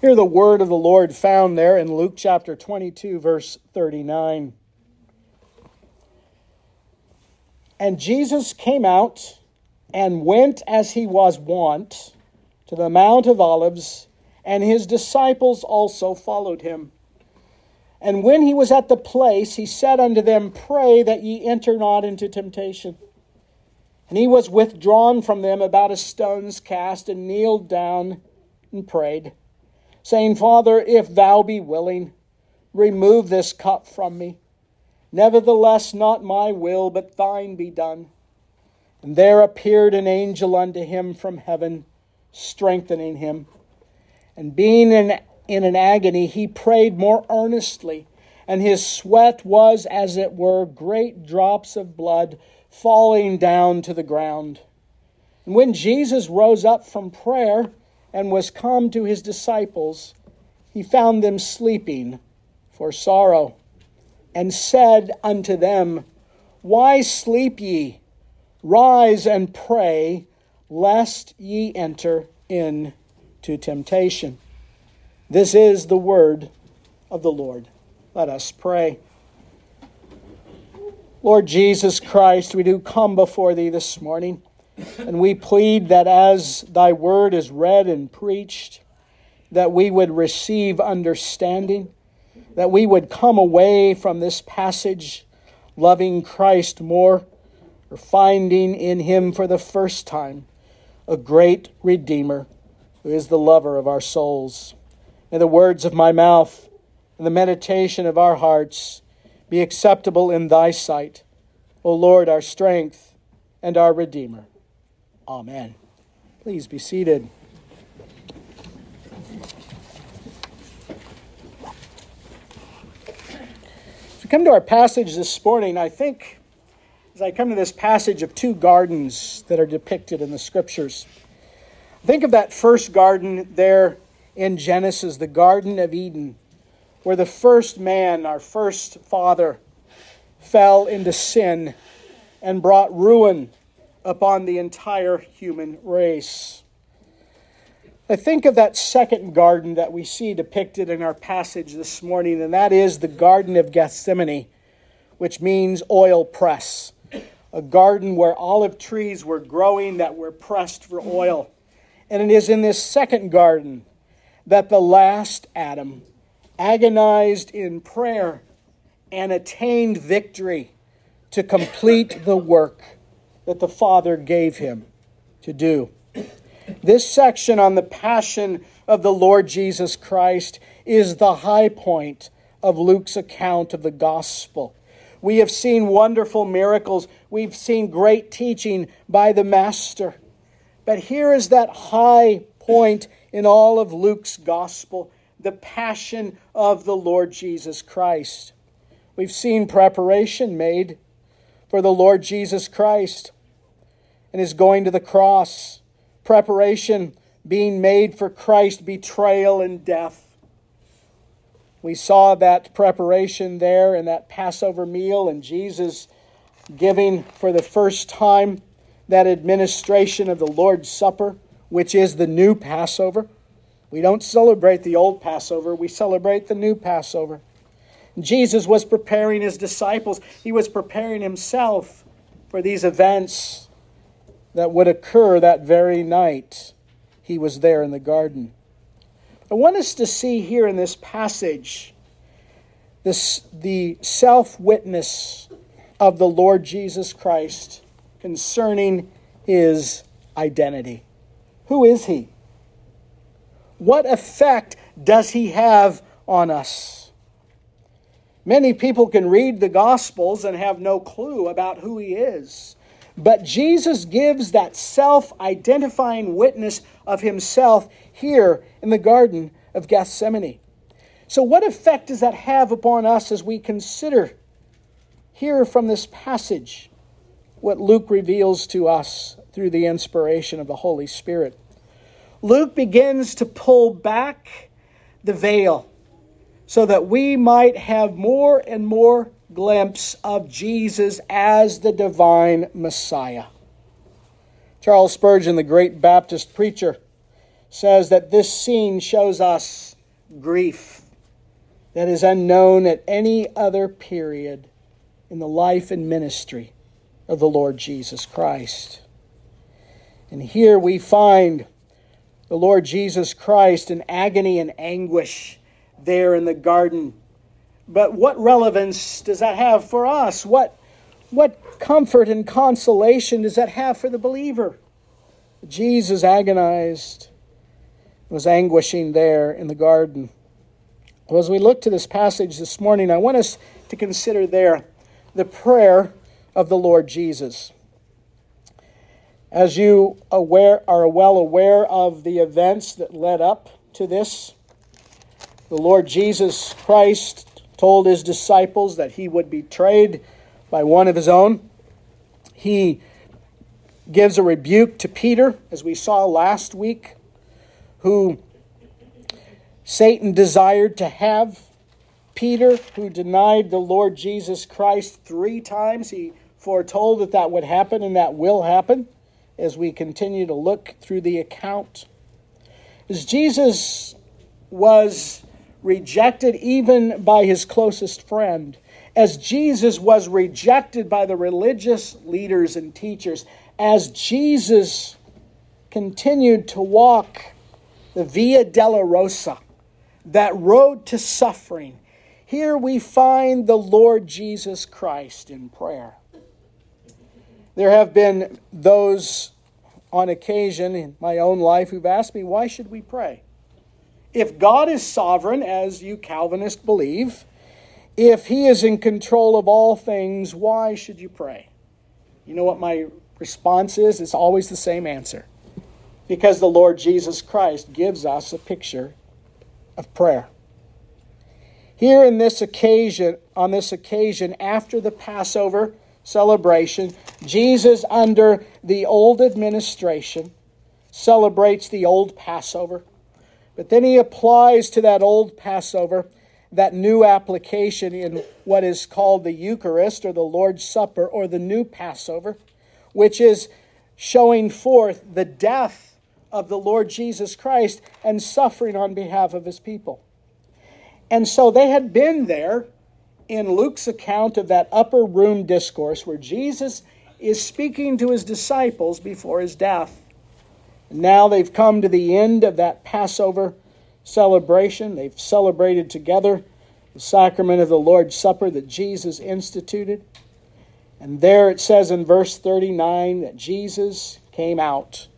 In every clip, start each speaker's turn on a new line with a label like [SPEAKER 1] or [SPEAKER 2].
[SPEAKER 1] Hear the word of the Lord found there in Luke chapter 22, verse 39. And Jesus came out and went as he was wont to the Mount of Olives, and his disciples also followed him. And when he was at the place, he said unto them, Pray that ye enter not into temptation. And he was withdrawn from them about a stone's cast, and kneeled down and prayed saying, Father, if thou be willing, remove this cup from me. Nevertheless, not my will, but thine be done. And there appeared an angel unto him from heaven, strengthening him. And being in, in an agony, he prayed more earnestly, and his sweat was, as it were, great drops of blood falling down to the ground. And when Jesus rose up from prayer, and was come to his disciples, he found them sleeping for sorrow, and said unto them, Why sleep ye? Rise and pray, lest ye enter into temptation. This is the word of the Lord. Let us pray. Lord Jesus Christ, we do come before thee this morning. And we plead that as thy word is read and preached, that we would receive understanding, that we would come away from this passage loving Christ more, or finding in him for the first time a great Redeemer who is the lover of our souls. May the words of my mouth and the meditation of our hearts be acceptable in thy sight, O Lord, our strength and our Redeemer. Amen. Please be seated. As we come to our passage this morning, I think as I come to this passage of two gardens that are depicted in the scriptures, think of that first garden there in Genesis, the Garden of Eden, where the first man, our first father, fell into sin and brought ruin upon the entire human race. I think of that second garden that we see depicted in our passage this morning, and that is the Garden of Gethsemane, which means oil press. A garden where olive trees were growing that were pressed for oil. And it is in this second garden that the last Adam agonized in prayer and attained victory to complete the work that the Father gave him to do. This section on the passion of the Lord Jesus Christ is the high point of Luke's account of the gospel. We have seen wonderful miracles, we've seen great teaching by the Master. But here is that high point in all of Luke's gospel the passion of the Lord Jesus Christ. We've seen preparation made for the Lord Jesus Christ and his going to the cross, preparation being made for Christ's betrayal and death. We saw that preparation there in that Passover meal, and Jesus giving for the first time that administration of the Lord's Supper, which is the new Passover. We don't celebrate the old Passover, we celebrate the new Passover. Jesus was preparing his disciples, he was preparing himself for these events that would occur that very night he was there in the garden. I want us to see here in this passage this, the self witness of the Lord Jesus Christ concerning his identity. Who is he? What effect does he have on us? Many people can read the Gospels and have no clue about who he is. But Jesus gives that self identifying witness of himself here in the Garden of Gethsemane. So, what effect does that have upon us as we consider here from this passage what Luke reveals to us through the inspiration of the Holy Spirit? Luke begins to pull back the veil so that we might have more and more glimpse of Jesus as the divine Messiah. Charles Spurgeon, the great Baptist preacher, says that this scene shows us grief that is unknown at any other period in the life and ministry of the Lord Jesus Christ. And here we find the Lord Jesus Christ in agony and anguish there in the garden. But what relevance does that have for us? What, what comfort and consolation does that have for the believer? Jesus agonized, was anguishing there in the garden. Well, as we look to this passage this morning, I want us to consider there the prayer of the Lord Jesus. As you aware, are well aware of the events that led up to this, the Lord Jesus Christ told his disciples that he would be betrayed by one of his own. He gives a rebuke to Peter, as we saw last week, who Satan desired to have. Peter, who denied the Lord Jesus Christ three times, he foretold that that would happen and that will happen as we continue to look through the account. As Jesus was rejected even by his closest friend, as Jesus was rejected by the religious leaders and teachers, as Jesus continued to walk the Via Dolorosa, that road to suffering, here we find the Lord Jesus Christ in prayer. There have been those on occasion in my own life who've asked me, why should we pray? If God is sovereign, as you Calvinists believe, if He is in control of all things, why should you pray? You know what my response is? It's always the same answer. Because the Lord Jesus Christ gives us a picture of prayer. Here in this occasion, on this occasion after the Passover, celebration, Jesus, under the old administration, celebrates the old Passover. But then he applies to that old Passover that new application in what is called the Eucharist or the Lord's Supper or the new Passover, which is showing forth the death of the Lord Jesus Christ and suffering on behalf of his people. And so they had been there in Luke's account of that upper room discourse where Jesus is speaking to his disciples before his death. Now they've come to the end of that Passover celebration. They've celebrated together the sacrament of the Lord's Supper that Jesus instituted. And there it says in verse 39 that Jesus came out.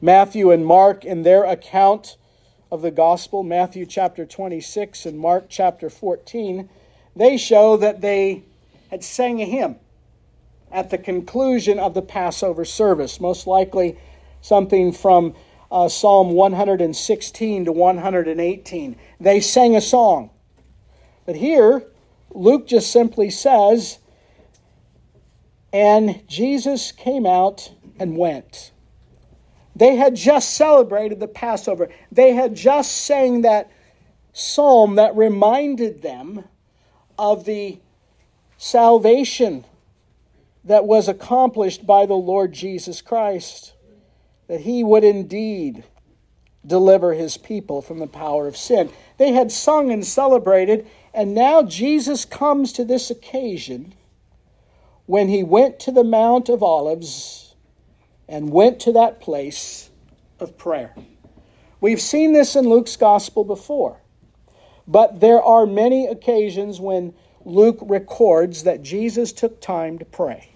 [SPEAKER 1] Matthew and Mark, in their account of the gospel, Matthew chapter 26 and Mark chapter 14, they show that they had sang a hymn at the conclusion of the Passover service, most likely something from uh, Psalm 116 to 118. They sang a song. But here, Luke just simply says, and Jesus came out and went. They had just celebrated the Passover. They had just sang that psalm that reminded them of the salvation that was accomplished by the Lord Jesus Christ, that he would indeed deliver his people from the power of sin. They had sung and celebrated, and now Jesus comes to this occasion when he went to the Mount of Olives and went to that place of prayer. We've seen this in Luke's gospel before. But there are many occasions when Luke records that Jesus took time to pray.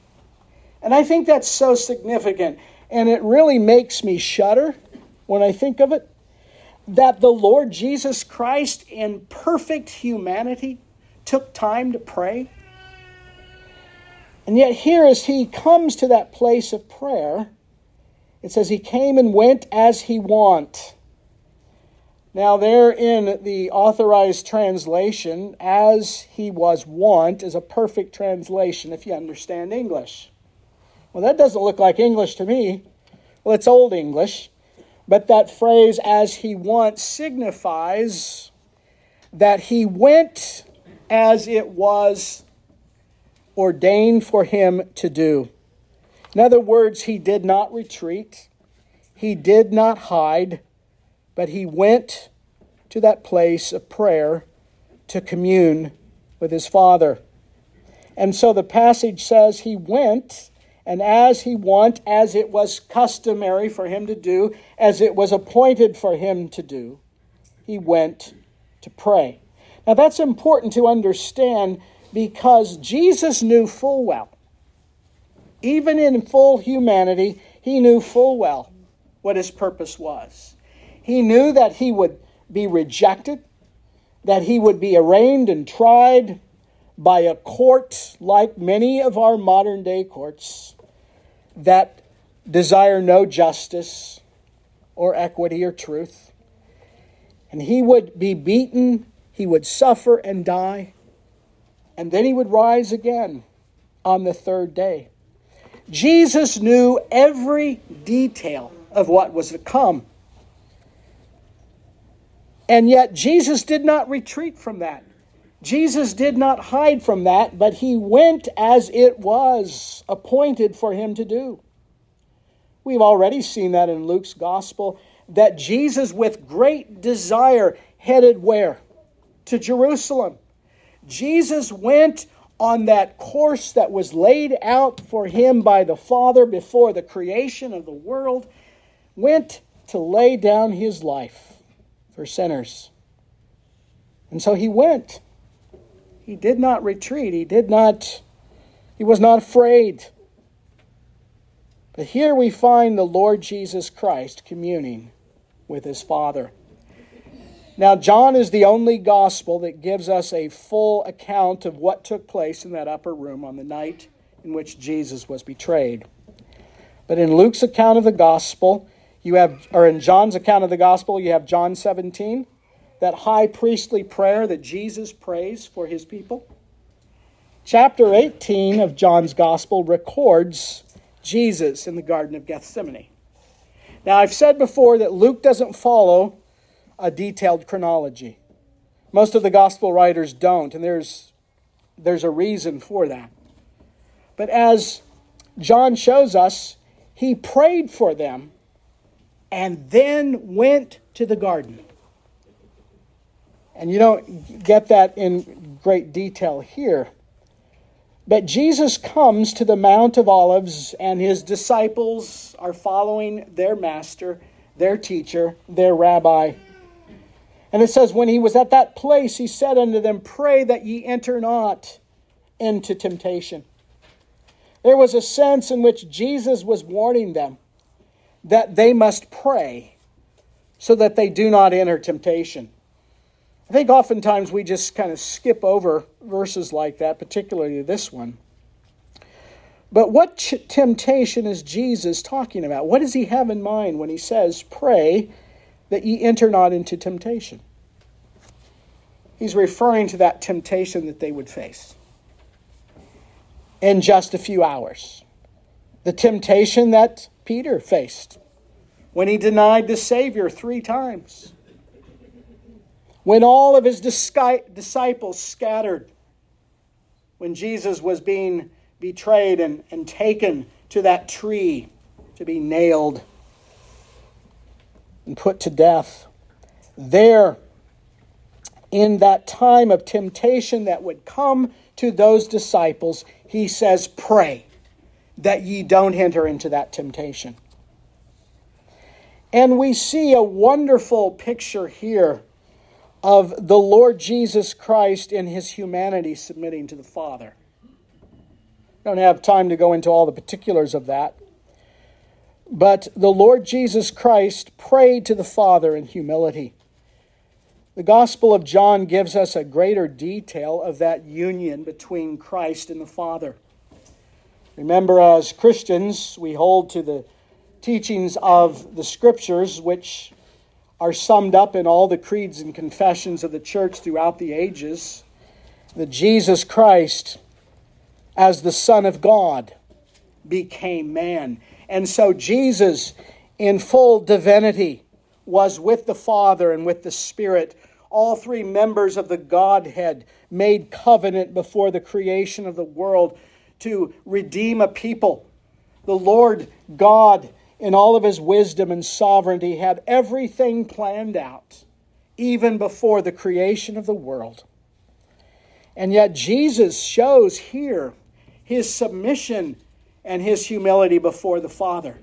[SPEAKER 1] And I think that's so significant. And it really makes me shudder when I think of it that the Lord Jesus Christ, in perfect humanity, took time to pray. And yet, here as he comes to that place of prayer, it says he came and went as he wont. Now, there in the authorized translation, as he was wont, is a perfect translation if you understand English. Well, that doesn't look like English to me. Well, it's Old English. But that phrase, as he wont, signifies that he went as it was ordained for him to do. In other words, he did not retreat, he did not hide, but he went to that place of prayer to commune with his Father. And so the passage says he went, and as he went, as it was customary for him to do, as it was appointed for him to do, he went to pray. Now that's important to understand because Jesus knew full well, even in full humanity, he knew full well what his purpose was. He knew that he would be rejected, that he would be arraigned and tried by a court like many of our modern day courts that desire no justice or equity or truth. And he would be beaten, he would suffer and die, and then he would rise again on the third day. Jesus knew every detail of what was to come. And yet, Jesus did not retreat from that. Jesus did not hide from that, but he went as it was appointed for him to do. We've already seen that in Luke's gospel that Jesus, with great desire, headed where? To Jerusalem. Jesus went on that course that was laid out for him by the Father before the creation of the world, went to lay down his life for sinners. And so he went. He did not retreat. He did not, he was not afraid. But here we find the Lord Jesus Christ communing with his Father. Now, John is the only gospel that gives us a full account of what took place in that upper room on the night in which Jesus was betrayed. But in Luke's account of the gospel, you have, or in John's account of the gospel, you have John 17, that high priestly prayer that Jesus prays for his people. Chapter 18 of John's Gospel records Jesus in the Garden of Gethsemane. Now, I've said before that Luke doesn't follow a detailed chronology. Most of the Gospel writers don't, and there's, there's a reason for that. But as John shows us, he prayed for them and then went to the garden. And you don't get that in great detail here. But Jesus comes to the Mount of Olives, and his disciples are following their master, their teacher, their rabbi. And it says, When he was at that place, he said unto them, Pray that ye enter not into temptation. There was a sense in which Jesus was warning them that they must pray so that they do not enter temptation. I think oftentimes we just kind of skip over verses like that, particularly this one. But what ch- temptation is Jesus talking about? What does he have in mind when he says, Pray that ye enter not into temptation? He's referring to that temptation that they would face in just a few hours. The temptation that Peter faced when he denied the Savior three times when all of his disciples scattered, when Jesus was being betrayed and, and taken to that tree to be nailed and put to death, there, in that time of temptation that would come to those disciples, he says, Pray that ye don't enter into that temptation. And we see a wonderful picture here of the Lord Jesus Christ in his humanity submitting to the Father. I don't have time to go into all the particulars of that. But the Lord Jesus Christ prayed to the Father in humility. The Gospel of John gives us a greater detail of that union between Christ and the Father. Remember, as Christians, we hold to the teachings of the Scriptures, which are summed up in all the creeds and confessions of the church throughout the ages that Jesus Christ, as the Son of God, became man. And so Jesus, in full divinity, was with the Father and with the Spirit. All three members of the Godhead made covenant before the creation of the world to redeem a people. The Lord God in all of his wisdom and sovereignty, had everything planned out, even before the creation of the world. And yet, Jesus shows here his submission and his humility before the Father.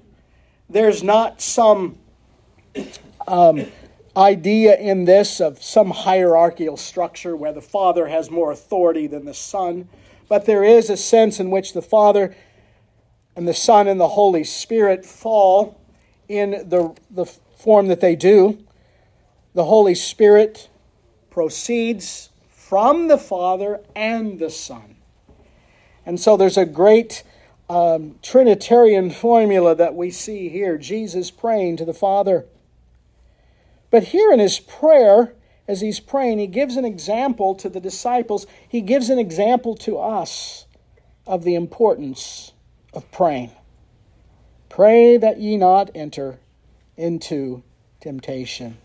[SPEAKER 1] There's not some um, idea in this of some hierarchical structure where the Father has more authority than the Son, but there is a sense in which the Father and the Son and the Holy Spirit fall in the, the form that they do. The Holy Spirit proceeds from the Father and the Son. And so there's a great um, Trinitarian formula that we see here Jesus praying to the Father. But here in his prayer, as he's praying, he gives an example to the disciples, he gives an example to us of the importance of praying. Pray that ye not enter into temptation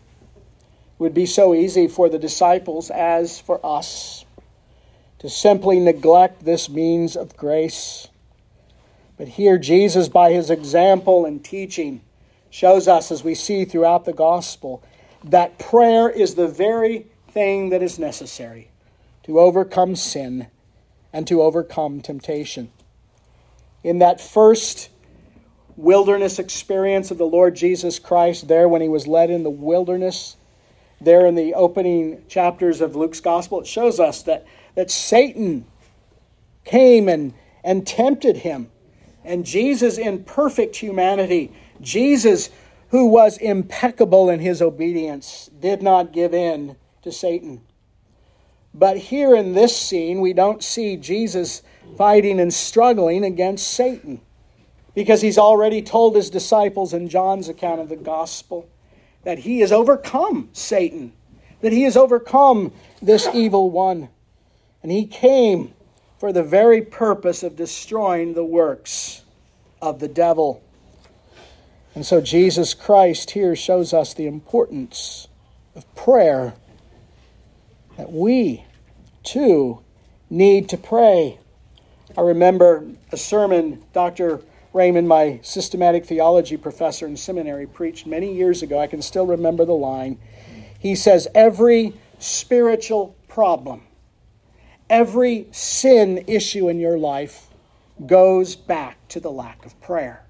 [SPEAKER 1] It would be so easy for the disciples as for us to simply neglect this means of grace. But here, Jesus, by his example and teaching, shows us, as we see throughout the gospel, that prayer is the very thing that is necessary to overcome sin and to overcome temptation. In that first wilderness experience of the Lord Jesus Christ, there when he was led in the wilderness, there in the opening chapters of Luke's gospel, it shows us that, that Satan came and, and tempted him. And Jesus, in perfect humanity, Jesus, who was impeccable in his obedience, did not give in to Satan. But here in this scene, we don't see Jesus fighting and struggling against Satan because he's already told his disciples in John's account of the gospel that he has overcome Satan, that he has overcome this evil one. And he came for the very purpose of destroying the works of the devil. And so Jesus Christ here shows us the importance of prayer, that we too need to pray. I remember a sermon Dr. Reymond, my systematic theology professor in seminary, preached many years ago. I can still remember the line. He says, Every spiritual problem, every sin issue in your life goes back to the lack of prayer.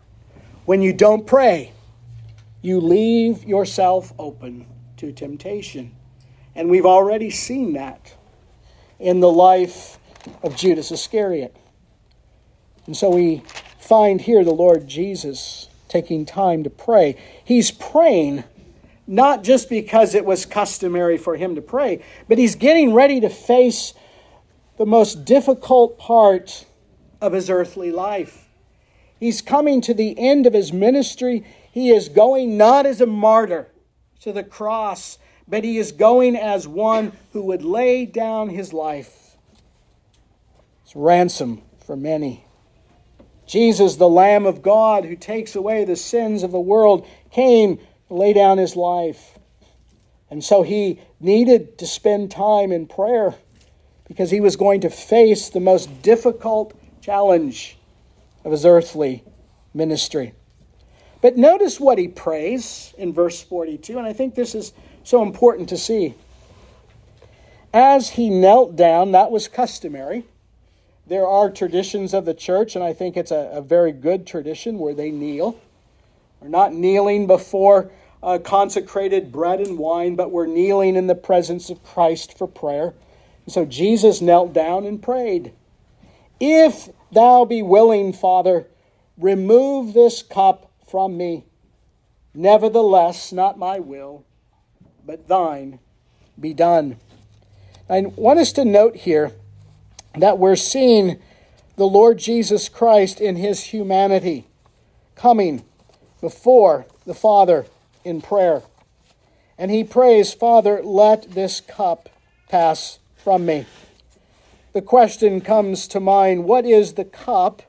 [SPEAKER 1] When you don't pray, you leave yourself open to temptation. And we've already seen that in the life of Judas Iscariot. And so we find here the Lord Jesus taking time to pray. He's praying not just because it was customary for him to pray, but he's getting ready to face the most difficult part of his earthly life. He's coming to the end of his ministry. He is going not as a martyr to the cross, but he is going as one who would lay down his life It's ransom for many. Jesus, the Lamb of God who takes away the sins of the world, came to lay down his life. And so he needed to spend time in prayer because he was going to face the most difficult challenge of his earthly ministry. But notice what he prays in verse 42, and I think this is so important to see. As he knelt down, that was customary there are traditions of the church, and I think it's a, a very good tradition where they kneel. We're not kneeling before uh, consecrated bread and wine, but we're kneeling in the presence of Christ for prayer. And so Jesus knelt down and prayed. If thou be willing, Father, remove this cup from me. Nevertheless, not my will, but thine be done. I want us to note here that we're seeing the Lord Jesus Christ in his humanity coming before the Father in prayer. And he prays, Father, let this cup pass from me. The question comes to mind what is the cup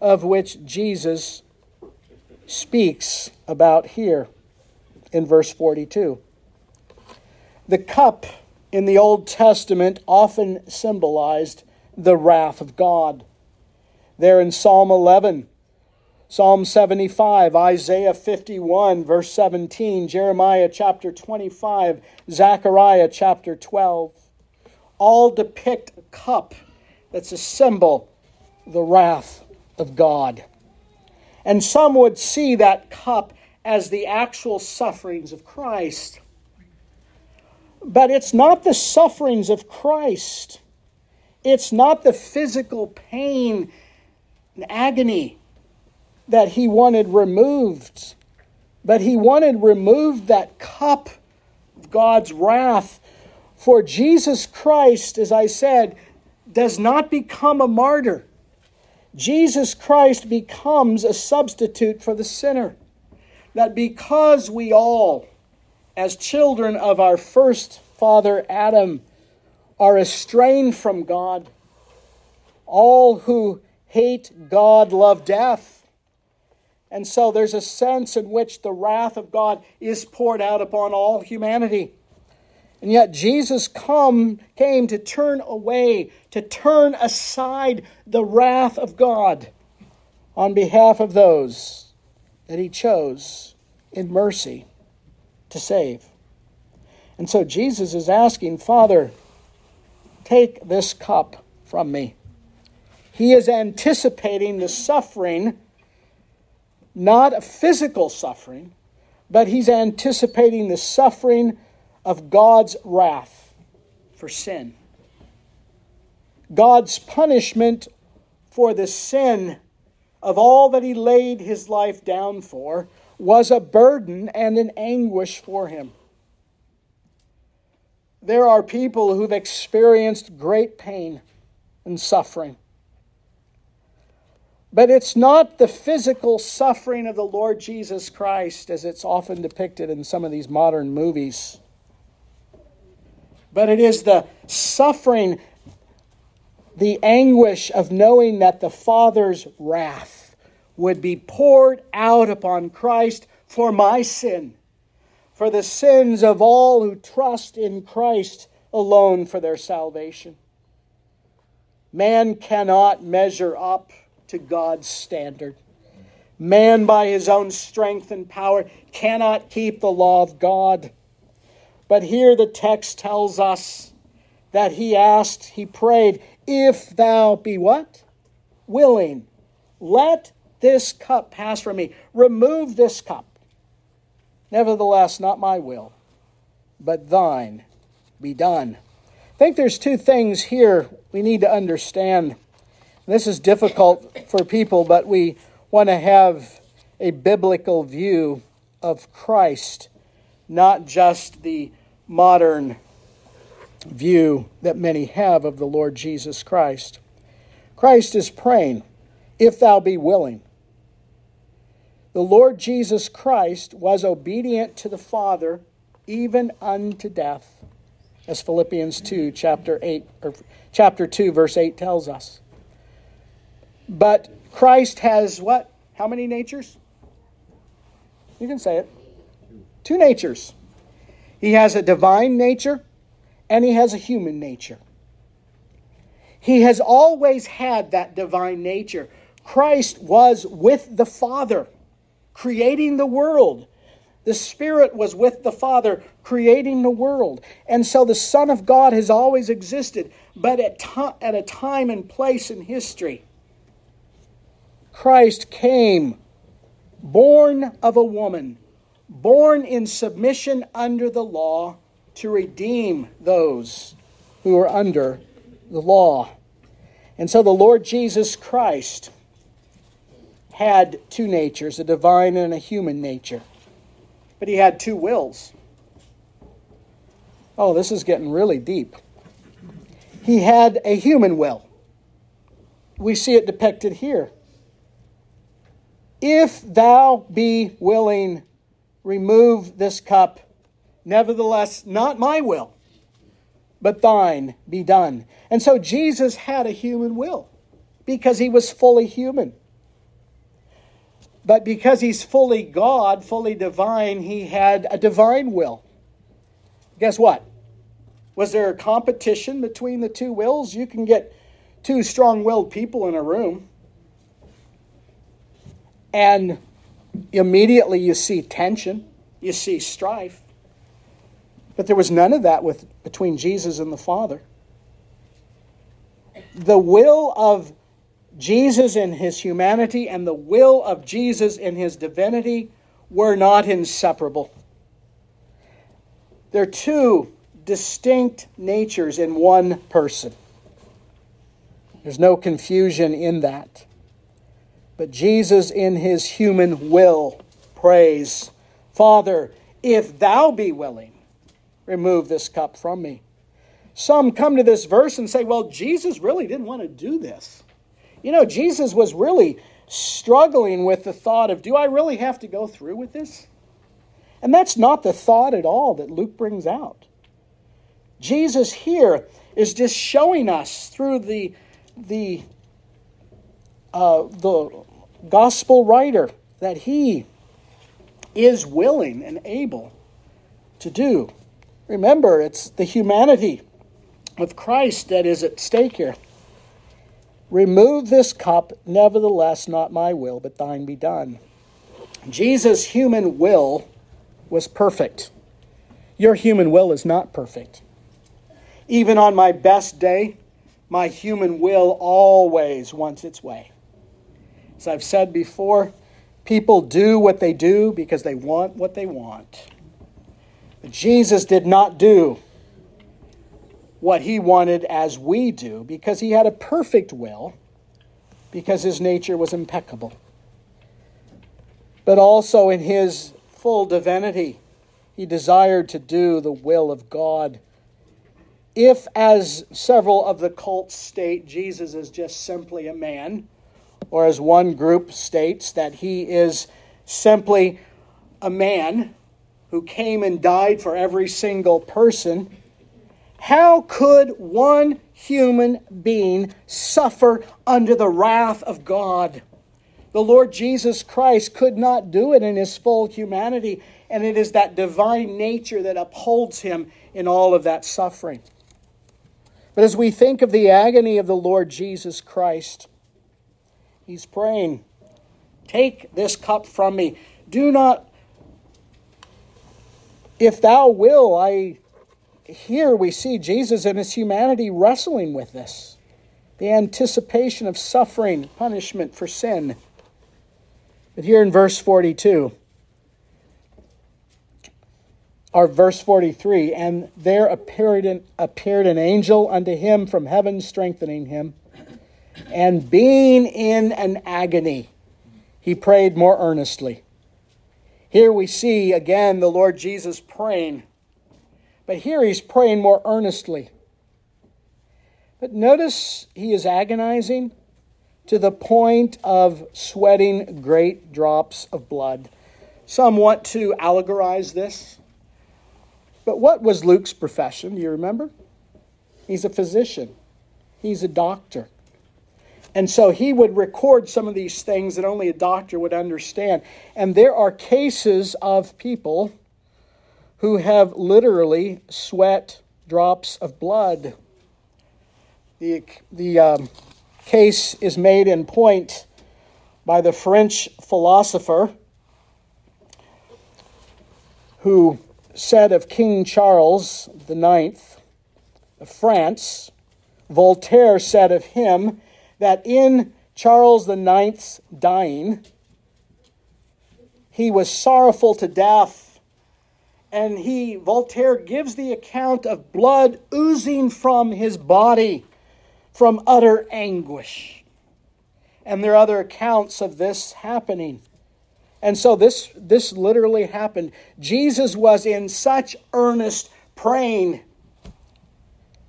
[SPEAKER 1] of which Jesus speaks about here in verse 42? The cup in the Old Testament often symbolized the wrath of God. There in Psalm 11, Psalm 75, Isaiah 51, verse 17, Jeremiah chapter 25, Zechariah chapter 12, all depict a cup that's a symbol the wrath of God. And some would see that cup as the actual sufferings of Christ. But it's not the sufferings of Christ. It's not the physical pain and agony that he wanted removed, but he wanted removed that cup of God's wrath. For Jesus Christ, as I said, does not become a martyr. Jesus Christ becomes a substitute for the sinner. That because we all, as children of our first father Adam, are estranged from God, all who hate God love death and so there's a sense in which the wrath of God is poured out upon all humanity. And yet Jesus come, came to turn away, to turn aside the wrath of God on behalf of those that he chose in mercy to save. And so Jesus is asking, Father, take this cup from me. He is anticipating the suffering not a physical suffering, but he's anticipating the suffering of God's wrath for sin. God's punishment for the sin of all that he laid his life down for was a burden and an anguish for him. There are people who've experienced great pain and suffering. But it's not the physical suffering of the Lord Jesus Christ as it's often depicted in some of these modern movies. But it is the suffering, the anguish of knowing that the Father's wrath would be poured out upon Christ for my sin, for the sins of all who trust in Christ alone for their salvation. Man cannot measure up to God's standard. Man, by his own strength and power, cannot keep the law of God. But here the text tells us that he asked, he prayed, If thou be what? Willing, let this cup pass from me. Remove this cup. Nevertheless, not my will, but thine be done. I think there's two things here we need to understand. This is difficult for people, but we want to have a biblical view of Christ, not just the modern view that many have of the Lord Jesus Christ. Christ is praying, If thou be willing. The Lord Jesus Christ was obedient to the Father even unto death, as Philippians 2, chapter 8, or chapter 2, verse 8 tells us. But Christ has what? How many natures? You can say it. Two natures. He has a divine nature and he has a human nature. He has always had that divine nature. Christ was with the Father, creating the world. The Spirit was with the Father, creating the world. And so the Son of God has always existed, but at, at a time and place in history Christ came, born of a woman, born in submission under the law to redeem those who are under the law. And so the Lord Jesus Christ had two natures, a divine and a human nature. But he had two wills. Oh, this is getting really deep. He had a human will. We see it depicted here. If thou be willing, remove this cup. Nevertheless, not my will, but thine be done. And so Jesus had a human will because he was fully human. But because he's fully God, fully divine, he had a divine will. Guess what? Was there a competition between the two wills? You can get two strong willed people in a room And immediately you see tension, you see strife. But there was none of that with, between Jesus and the Father. The will of Jesus in his humanity and the will of Jesus in his divinity were not inseparable. They're two distinct natures in one person. There's no confusion in that. But Jesus, in his human will, prays, Father, if thou be willing, remove this cup from me. Some come to this verse and say, well, Jesus really didn't want to do this. You know, Jesus was really struggling with the thought of, do I really have to go through with this? And that's not the thought at all that Luke brings out. Jesus here is just showing us through the, the, uh, the gospel writer that he is willing and able to do. Remember, it's the humanity of Christ that is at stake here. Remove this cup, nevertheless, not my will, but thine be done. Jesus' human will was perfect. Your human will is not perfect. Even on my best day, my human will always wants its way. As I've said before, people do what they do because they want what they want. But Jesus did not do what he wanted as we do because he had a perfect will, because his nature was impeccable. But also in his full divinity, he desired to do the will of God. If, as several of the cults state, Jesus is just simply a man, or as one group states, that he is simply a man who came and died for every single person, how could one human being suffer under the wrath of God? The Lord Jesus Christ could not do it in his full humanity, and it is that divine nature that upholds him in all of that suffering. But as we think of the agony of the Lord Jesus Christ, he's praying, Take this cup from me. Do not, if thou will, I here we see Jesus in his humanity wrestling with this the anticipation of suffering, punishment for sin. But here in verse 42, or verse 43, and there appeared an, appeared an angel unto him from heaven, strengthening him. And being in an agony, he prayed more earnestly. Here we see again the Lord Jesus praying but here he's praying more earnestly. But notice he is agonizing to the point of sweating great drops of blood. Some want to allegorize this. But what was Luke's profession? Do you remember? He's a physician, he's a doctor. And so he would record some of these things that only a doctor would understand. And there are cases of people who have literally sweat drops of blood. The, the um, case is made in point by the French philosopher who said of King Charles IX of France, Voltaire said of him that in Charles IX's dying, he was sorrowful to death and he Voltaire gives the account of blood oozing from his body from utter anguish. And there are other accounts of this happening. And so this this literally happened. Jesus was in such earnest praying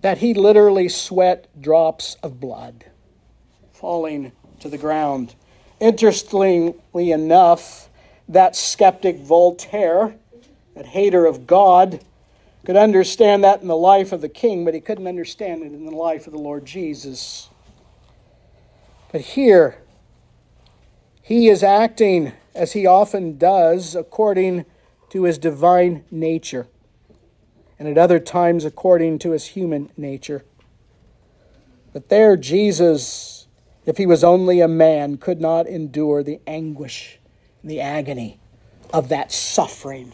[SPEAKER 1] that he literally sweat drops of blood falling to the ground. Interestingly enough, that skeptic Voltaire that hater of God, could understand that in the life of the king, but he couldn't understand it in the life of the Lord Jesus. But here, he is acting as he often does according to his divine nature, and at other times according to his human nature. But there, Jesus if he was only a man, could not endure the anguish the agony of that suffering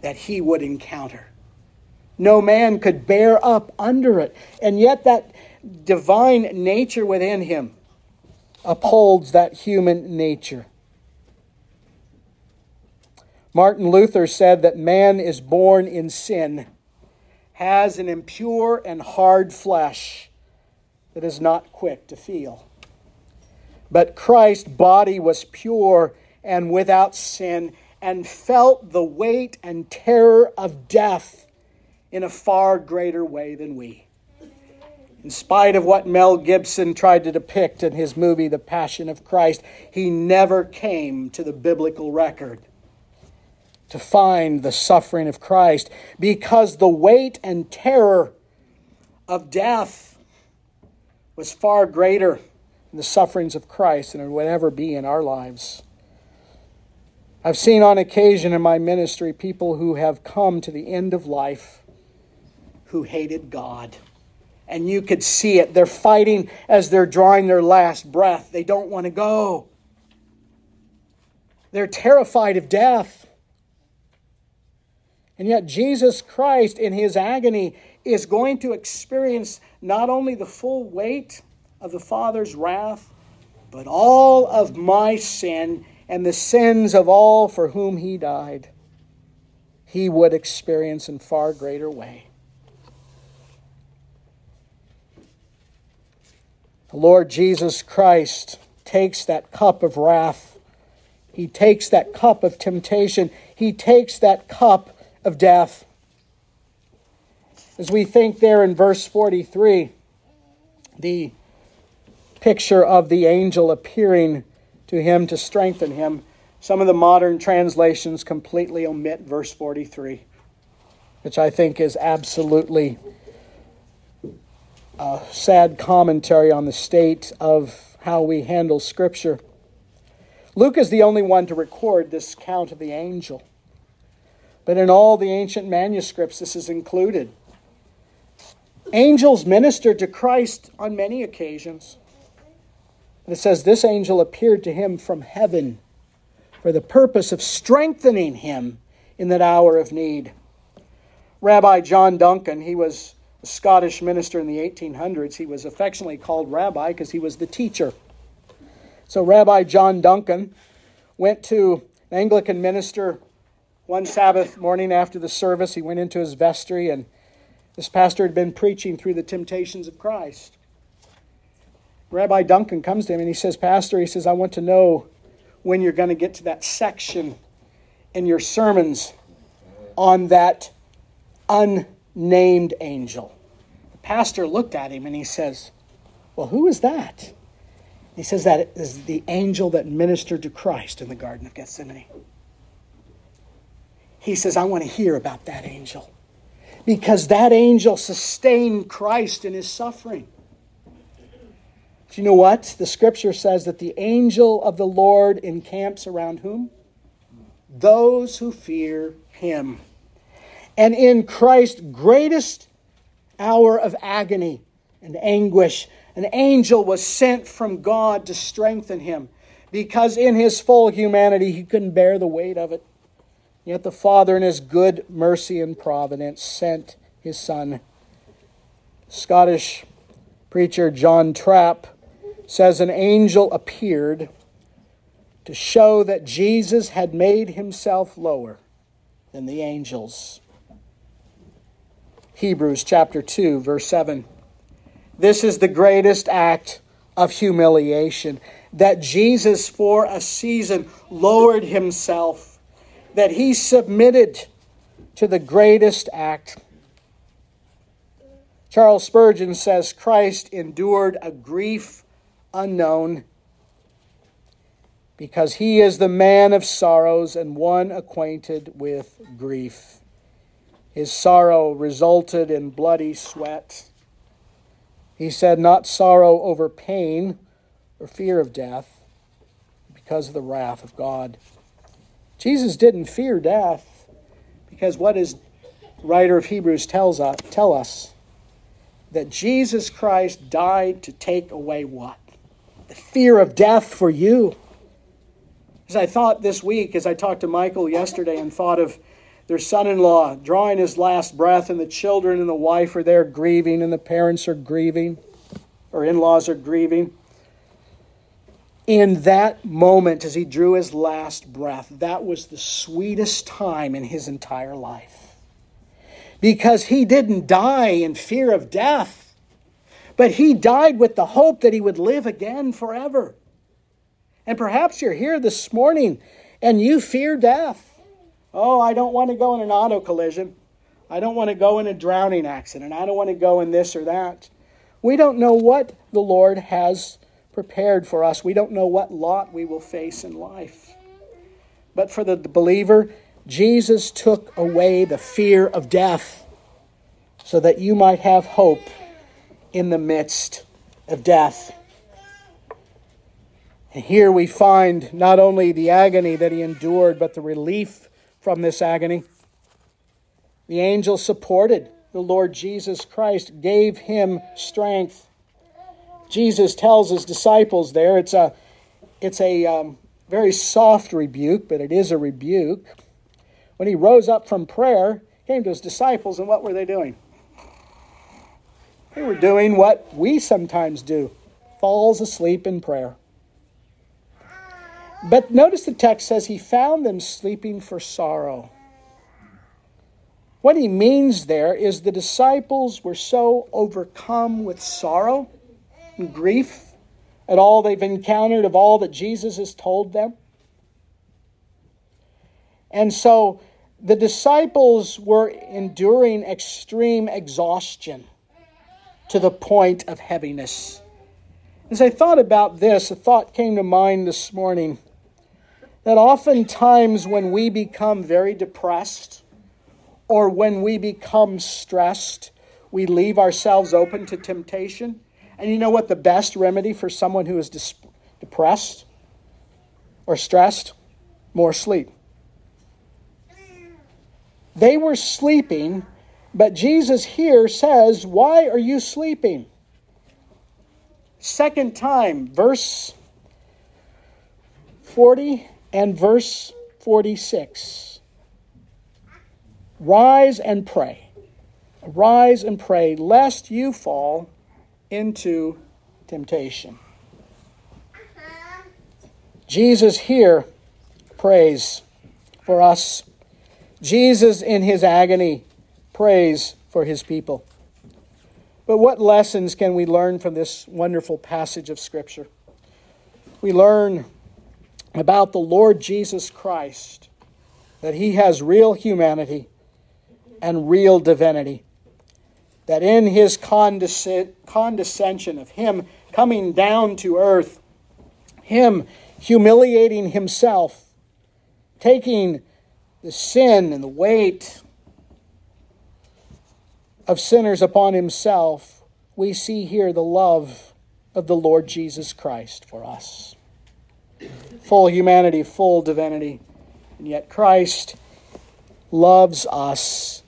[SPEAKER 1] that he would encounter. No man could bear up under it. And yet, that divine nature within him upholds that human nature. Martin Luther said that man is born in sin, has an impure and hard flesh that is not quick to feel. But Christ's body was pure and without sin and felt the weight and terror of death in a far greater way than we. In spite of what Mel Gibson tried to depict in his movie, The Passion of Christ, he never came to the biblical record to find the suffering of Christ because the weight and terror of death was far greater than the sufferings of Christ than it would ever be in our lives. I've seen on occasion in my ministry people who have come to the end of life who hated God. And you could see it. They're fighting as they're drawing their last breath. They don't want to go. They're terrified of death. And yet, Jesus Christ, in his agony, is going to experience not only the full weight of the Father's wrath, but all of my sin and the sins of all for whom he died, he would experience in far greater way. The Lord Jesus Christ takes that cup of wrath. He takes that cup of temptation. He takes that cup of death. As we think there in verse 43, the picture of the angel appearing to him to strengthen him. Some of the modern translations completely omit verse 43, which I think is absolutely a sad commentary on the state of how we handle Scripture. Luke is the only one to record this count of the angel. But in all the ancient manuscripts, this is included. Angels ministered to Christ on many occasions. And it says, This angel appeared to him from heaven for the purpose of strengthening him in that hour of need. Rabbi John Duncan, he was a Scottish minister in the 1800s. He was affectionately called Rabbi because he was the teacher. So, Rabbi John Duncan went to an Anglican minister one Sabbath morning after the service. He went into his vestry, and this pastor had been preaching through the temptations of Christ. Rabbi Duncan comes to him and he says, Pastor, he says, I want to know when you're going to get to that section in your sermons on that unnamed angel. The pastor looked at him and he says, Well, who is that? He says that is the angel that ministered to Christ in the Garden of Gethsemane. He says, I want to hear about that angel because that angel sustained Christ in his suffering. Do you know what? The scripture says that the angel of the Lord encamps around whom? Those who fear him. And in Christ's greatest hour of agony and anguish, an angel was sent from God to strengthen him because in his full humanity he couldn't bear the weight of it. Yet the Father, in his good mercy and providence, sent his Son. Scottish preacher John Trapp says an angel appeared to show that Jesus had made himself lower than the angels. Hebrews chapter 2, verse 7. This is the greatest act of humiliation that Jesus, for a season, lowered himself, that he submitted to the greatest act. Charles Spurgeon says Christ endured a grief unknown, because he is the man of sorrows and one acquainted with grief. His sorrow resulted in bloody sweat. He said, Not sorrow over pain or fear of death, because of the wrath of God. Jesus didn't fear death because what is the writer of Hebrews tells us, tell us that Jesus Christ died to take away what? The fear of death for you. As I thought this week, as I talked to Michael yesterday and thought of their son in law drawing his last breath, and the children and the wife are there grieving, and the parents are grieving, or in laws are grieving. In that moment, as he drew his last breath, that was the sweetest time in his entire life. Because he didn't die in fear of death, but he died with the hope that he would live again forever. And perhaps you're here this morning and you fear death. Oh, I don't want to go in an auto collision. I don't want to go in a drowning accident. I don't want to go in this or that. We don't know what the Lord has prepared for us. We don't know what lot we will face in life. But for the believer, Jesus took away the fear of death so that you might have hope in the midst of death. And here we find not only the agony that he endured, but the relief from this agony. The angel supported the Lord Jesus Christ, gave him strength. Jesus tells his disciples there, it's a, it's a um, very soft rebuke, but it is a rebuke. When he rose up from prayer, came to his disciples, and what were they doing? They were doing what we sometimes do falls asleep in prayer. But notice the text says he found them sleeping for sorrow. What he means there is the disciples were so overcome with sorrow and grief at all they've encountered, of all that Jesus has told them. And so the disciples were enduring extreme exhaustion to the point of heaviness. As I thought about this, a thought came to mind this morning that oftentimes when we become very depressed or when we become stressed, we leave ourselves open to temptation. And you know what the best remedy for someone who is dis- depressed or stressed? More sleep. They were sleeping, but Jesus here says, Why are you sleeping? Second time, verse 40 and verse 46. Rise and pray. Rise and pray, lest you fall into temptation. Jesus here prays for us. Jesus, in his agony, prays for his people. But what lessons can we learn from this wonderful passage of Scripture? We learn about the Lord Jesus Christ, that he has real humanity and real divinity. That in his condescension of him coming down to earth, him humiliating himself, taking the sin and the weight of sinners upon himself, we see here the love of the Lord Jesus Christ for us full humanity, full divinity. And yet Christ loves us.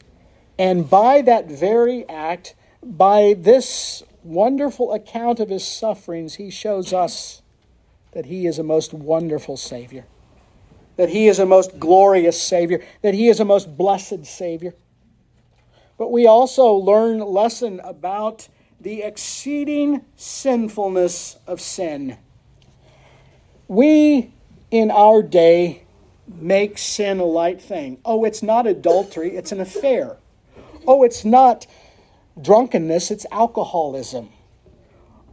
[SPEAKER 1] And by that very act, by this wonderful account of his sufferings, he shows us that he is a most wonderful Savior, that he is a most glorious Savior, that he is a most blessed Savior. But we also learn lesson about the exceeding sinfulness of sin. We, in our day, make sin a light thing. Oh, it's not adultery, it's an affair. Oh, it's not drunkenness, it's alcoholism.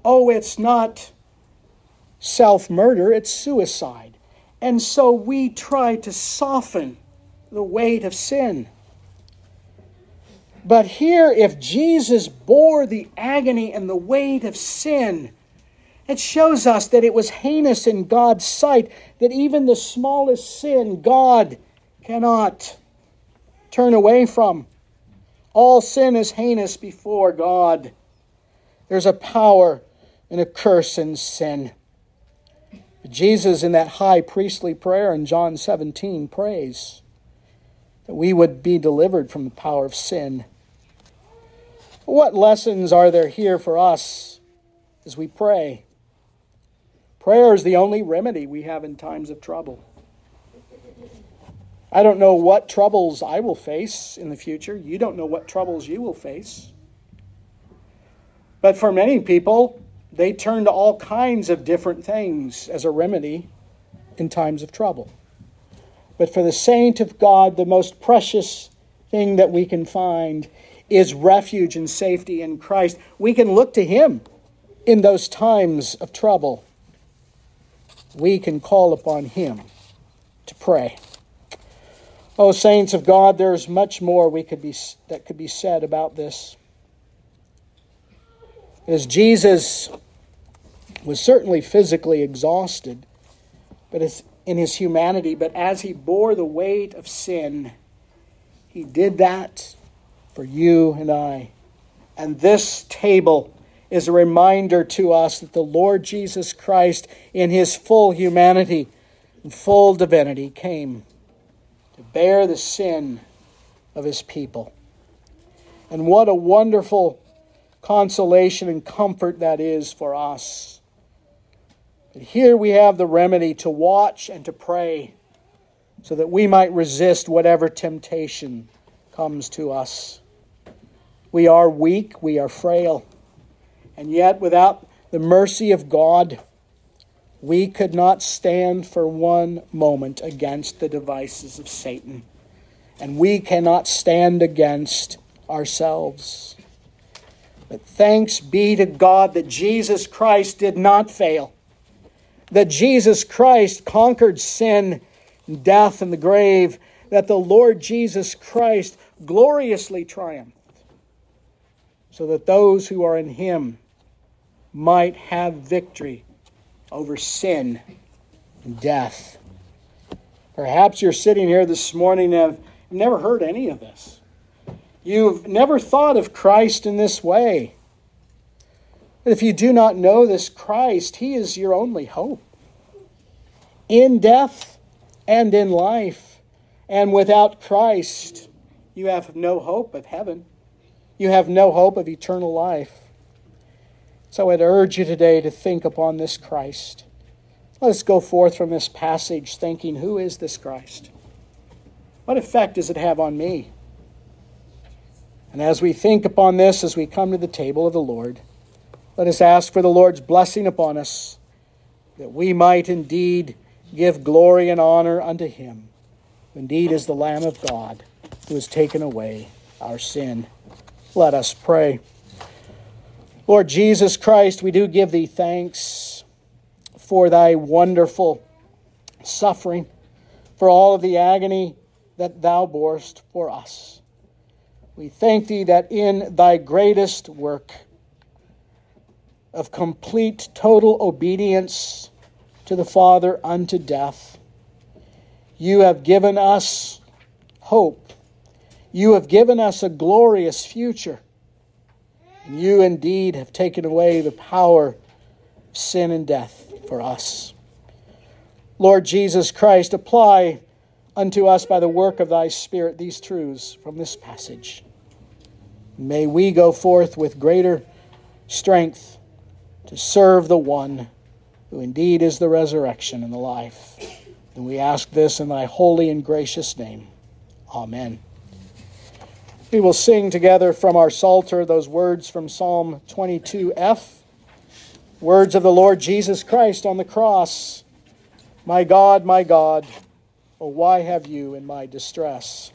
[SPEAKER 1] Oh, it's not self murder, it's suicide. And so we try to soften the weight of sin. But here, if Jesus bore the agony and the weight of sin, it shows us that it was heinous in God's sight, that even the smallest sin God cannot turn away from. All sin is heinous before God. There's a power and a curse in sin. Jesus, in that high priestly prayer in John 17, prays that we would be delivered from the power of sin. What lessons are there here for us as we pray? Prayer is the only remedy we have in times of trouble. I don't know what troubles I will face in the future. You don't know what troubles you will face. But for many people, they turn to all kinds of different things as a remedy in times of trouble. But for the saint of God, the most precious thing that we can find is refuge and safety in Christ. We can look to Him in those times of trouble. We can call upon Him to pray. Oh, saints of God, there is much more we could be, that could be said about this. As Jesus was certainly physically exhausted, but it's in his humanity, but as he bore the weight of sin, he did that for you and I. And this table is a reminder to us that the Lord Jesus Christ, in his full humanity and full divinity, came to bear the sin of his people. And what a wonderful consolation and comfort that is for us. But here we have the remedy to watch and to pray so that we might resist whatever temptation comes to us. We are weak, we are frail, and yet without the mercy of God, we could not stand for one moment against the devices of Satan, and we cannot stand against ourselves. But thanks be to God that Jesus Christ did not fail, that Jesus Christ conquered sin, death, and the grave, that the Lord Jesus Christ gloriously triumphed, so that those who are in Him might have victory over sin and death. Perhaps you're sitting here this morning and have never heard any of this. You've never thought of Christ in this way. But if you do not know this Christ, He is your only hope. In death and in life, and without Christ, you have no hope of heaven. You have no hope of eternal life. So I'd urge you today to think upon this Christ. Let us go forth from this passage thinking, who is this Christ? What effect does it have on me? And as we think upon this, as we come to the table of the Lord, let us ask for the Lord's blessing upon us, that we might indeed give glory and honor unto him. who Indeed, is the Lamb of God who has taken away our sin. Let us pray. Lord Jesus Christ, we do give thee thanks for thy wonderful suffering, for all of the agony that thou borest for us. We thank thee that in thy greatest work of complete, total obedience to the Father unto death, you have given us hope. You have given us a glorious future and you indeed have taken away the power of sin and death for us. Lord Jesus Christ, apply unto us by the work of thy Spirit these truths from this passage. May we go forth with greater strength to serve the one who indeed is the resurrection and the life. And we ask this in thy holy and gracious name. Amen. We will sing together from our Psalter those words from Psalm 22f, words of the Lord Jesus Christ on the cross. My God, my God, oh, why have you in my distress?